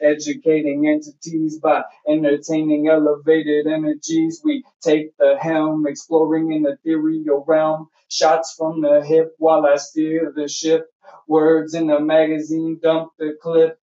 educating entities by entertaining elevated energies. We take the helm, exploring in the ethereal realm. Shots from the hip while I steer the ship. Words in the magazine, dump the clip.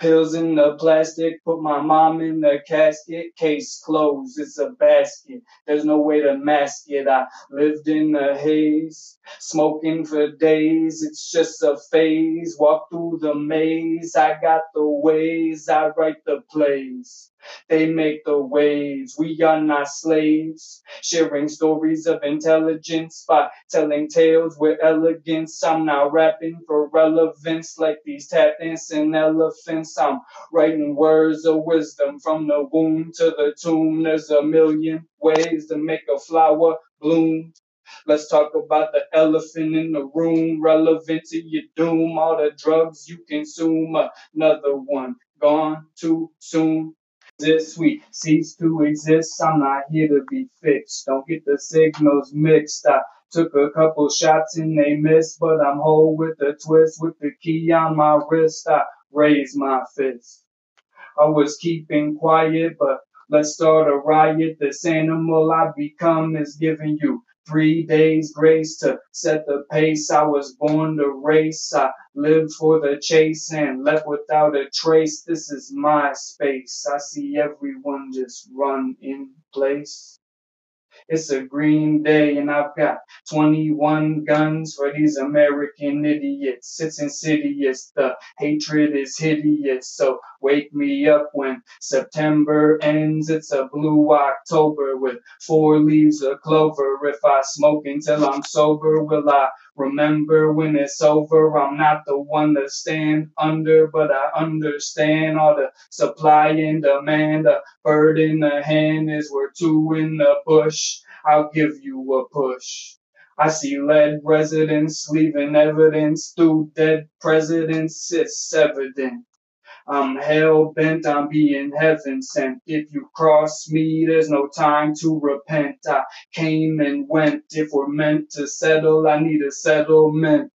Pills in the plastic, put my mom in the casket. Case closed, it's a basket. There's no way to mask it. I lived in the haze, smoking for days. It's just a phase. Walk through the maze. I got the ways, I write the plays. They make the waves. We are not slaves. Sharing stories of intelligence by telling tales with elegance. I'm not rapping for relevance like these tap dancing elephants. I'm writing words of wisdom from the womb to the tomb. There's a million ways to make a flower bloom. Let's talk about the elephant in the room, relevant to your doom. All the drugs you consume, another one gone too soon this we cease to exist. I'm not here to be fixed. Don't get the signals mixed. I took a couple shots and they missed, but I'm whole with the twist with the key on my wrist. I raise my fist. I was keeping quiet, but let's start a riot. This animal I become is giving you Three days grace to set the pace. I was born to race. I lived for the chase and left without a trace. This is my space. I see everyone just run in place. It's a green day and I've got 21 guns for these American idiots. It's insidious. The hatred is hideous. So wake me up when September ends. It's a blue October with four leaves of clover. If I smoke until I'm sober, will I remember when it's over? I'm not the one to stand under, but I understand all the supply and demand. A bird in the hand is worth two in the bush. I'll give you a push. I see lead residents leaving evidence through dead presidents. It's evident. I'm hell bent on being heaven sent. If you cross me, there's no time to repent. I came and went. If we're meant to settle, I need a settlement.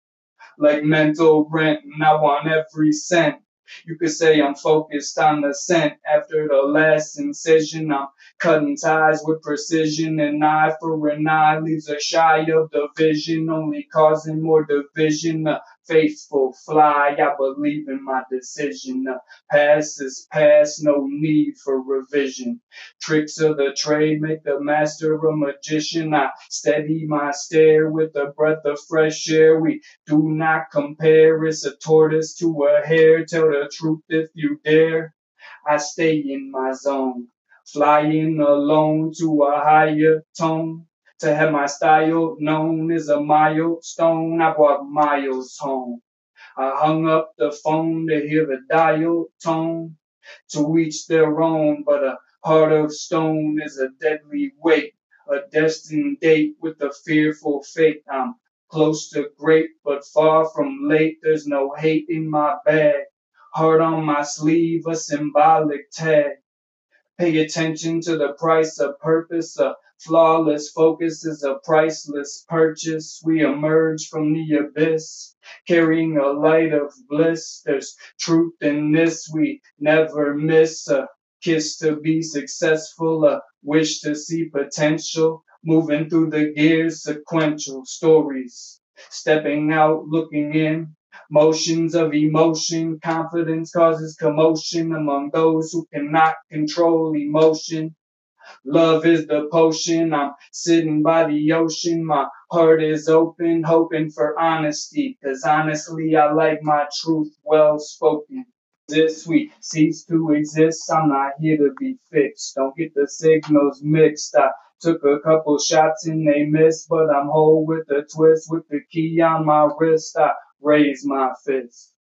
Like mental rent, and I want every cent. You could say I'm focused on the scent after the last incision. I'm cutting ties with precision. and eye for an eye leaves a shy of division, only causing more division. Faithful fly, I believe in my decision. The past is past, no need for revision. Tricks of the trade make the master a magician. I steady my stare with a breath of fresh air. We do not compare. It's a tortoise to a hare. Tell the truth if you dare. I stay in my zone, flying alone to a higher tone. To have my style known as a milestone, I brought miles home. I hung up the phone to hear the dial tone. To each their own, but a heart of stone is a deadly weight, a destined date with a fearful fate. I'm close to great, but far from late. There's no hate in my bag. Heart on my sleeve, a symbolic tag. Pay attention to the price of purpose. A flawless focus is a priceless purchase. We emerge from the abyss, carrying a light of bliss. There's truth in this. We never miss a kiss to be successful, a wish to see potential. Moving through the gears, sequential stories. Stepping out, looking in, Motions of emotion, confidence causes commotion among those who cannot control emotion. Love is the potion. I'm sitting by the ocean. My heart is open, hoping for honesty. Cause honestly, I like my truth well spoken. This we cease to exist. I'm not here to be fixed. Don't get the signals mixed. I took a couple shots and they missed, but I'm whole with a twist with the key on my wrist. I raise my fist.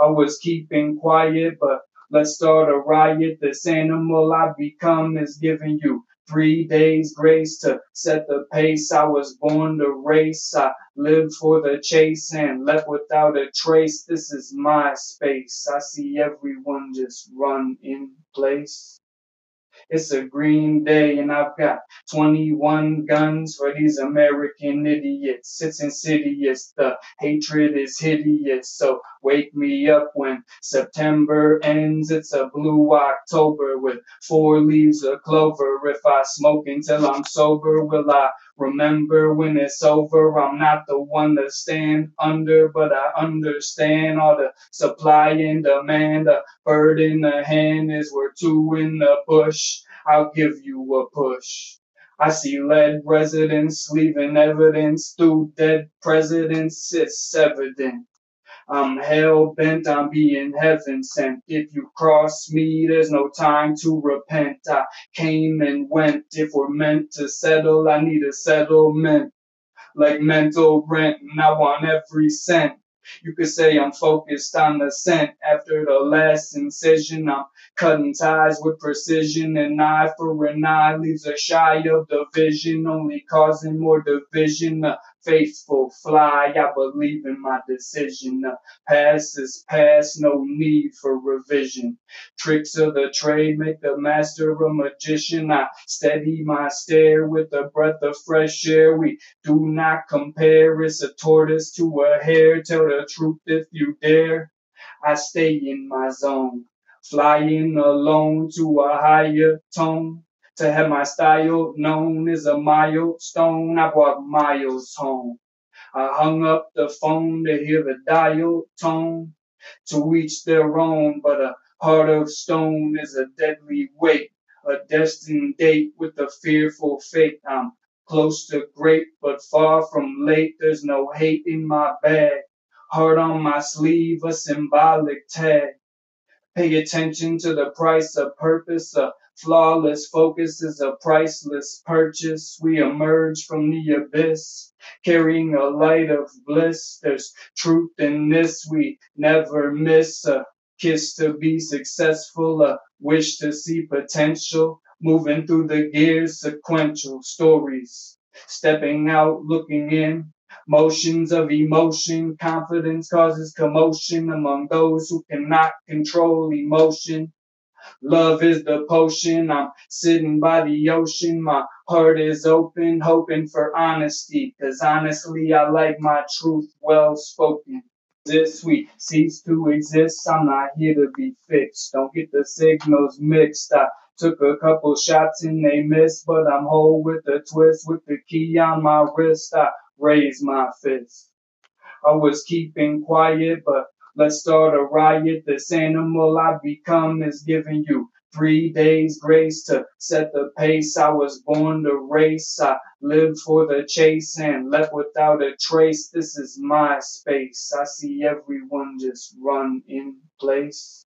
I was keeping quiet, but let's start a riot. This animal I become is giving you three days grace to set the pace. I was born to race. I lived for the chase and left without a trace. This is my space. I see everyone just run in place. It's a green day and I've got 21 guns for these American idiots. It's insidious. The hatred is hideous. So wake me up when September ends. It's a blue October with four leaves of clover. If I smoke until I'm sober, will I remember when it's over? I'm not the one to stand under, but I understand all the supply and demand. A bird in the hand is worth two in the bush. I'll give you a push. I see lead residents leaving evidence through dead presidents. It's evident. I'm hell bent on being heaven sent. If you cross me, there's no time to repent. I came and went. If we're meant to settle, I need a settlement. Like mental rent, and I want every cent. You could say I'm focused on the scent after the last incision. I'm cutting ties with precision, and eye for an eye leaves a shy of division, only causing more division. The faithful fly, I believe in my decision. The past is past, no need for revision. Tricks of the trade make the master a magician. I steady my stare with a breath of fresh air. We do not compare. It's a tortoise to a hare. Tell the truth if you dare. I stay in my zone, flying alone to a higher tone. To have my style known as a milestone, I brought miles home. I hung up the phone to hear the dial tone. To each their own, but a heart of stone is a deadly weight, a destined date with a fearful fate. I'm close to great, but far from late. There's no hate in my bag. Heart on my sleeve, a symbolic tag. Pay attention to the price of purpose. A flawless focus is a priceless purchase. We emerge from the abyss, carrying a light of bliss. There's truth in this. We never miss a kiss to be successful, a wish to see potential. Moving through the gears, sequential stories. Stepping out, looking in, Motions of emotion, confidence causes commotion among those who cannot control emotion. Love is the potion. I'm sitting by the ocean. My heart is open, hoping for honesty. Cause honestly, I like my truth well spoken. This we cease to exist. I'm not here to be fixed. Don't get the signals mixed. I took a couple shots and they missed, but I'm whole with a twist with the key on my wrist. I raise my fist. I was keeping quiet, but let's start a riot. This animal I've become is giving you three days grace to set the pace. I was born to race. I live for the chase and left without a trace. This is my space. I see everyone just run in place.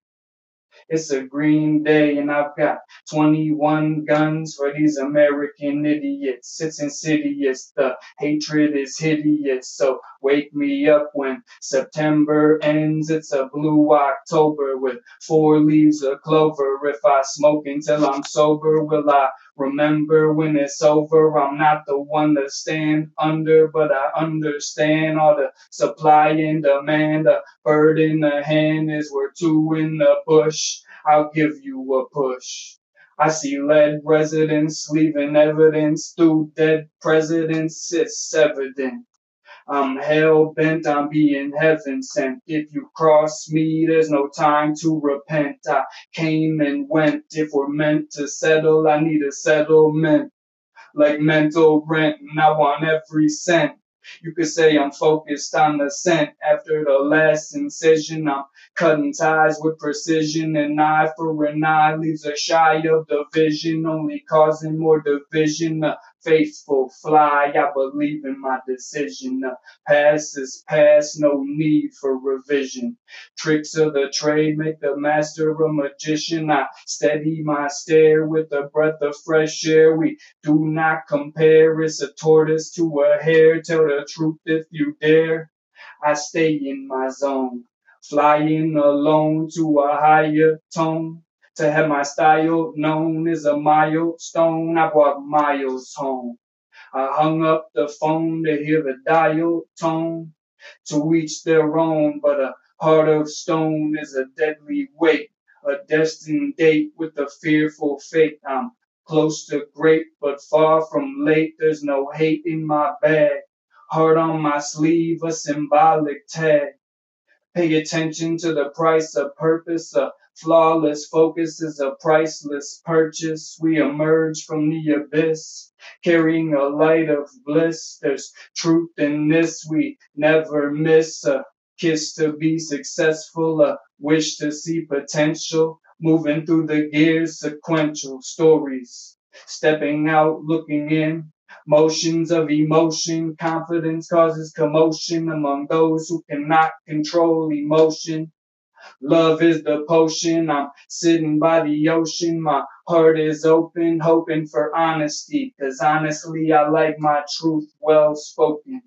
It's a green day and I've got 21 guns for these American idiots. It's insidious. The hatred is hideous. So wake me up when September ends. It's a blue October with four leaves of clover. If I smoke until I'm sober, will I remember when it's over? I'm not the one to stand under, but I understand all the supply and demand. A bird in the hand is worth two in the bush. I'll give you a push. I see lead residents leaving evidence through dead presidents. It's evident. I'm hell bent on being heaven sent. If you cross me, there's no time to repent. I came and went. If we're meant to settle, I need a settlement. Like mental rent, and I want every cent. You could say I'm focused on the scent after the last incision. I'm cutting ties with precision. An eye for an eye leaves a shy of the vision, only causing more division. Faithful fly, I believe in my decision. The past is past, no need for revision. Tricks of the trade make the master a magician. I steady my stare with a breath of fresh air. We do not compare. It's a tortoise to a hare. Tell the truth if you dare. I stay in my zone, flying alone to a higher tone. To have my style known as a milestone, I brought miles home. I hung up the phone to hear the dial tone. To each their own, but a heart of stone is a deadly weight, a destined date with a fearful fate. I'm close to great, but far from late. There's no hate in my bag. Heart on my sleeve, a symbolic tag. Pay attention to the price of purpose. A flawless focus is a priceless purchase. We emerge from the abyss, carrying a light of bliss. There's truth in this we never miss. A kiss to be successful, a wish to see potential. Moving through the gears, sequential stories. Stepping out, looking in, Motions of emotion, confidence causes commotion among those who cannot control emotion. Love is the potion. I'm sitting by the ocean. My heart is open, hoping for honesty. Cause honestly, I like my truth well spoken.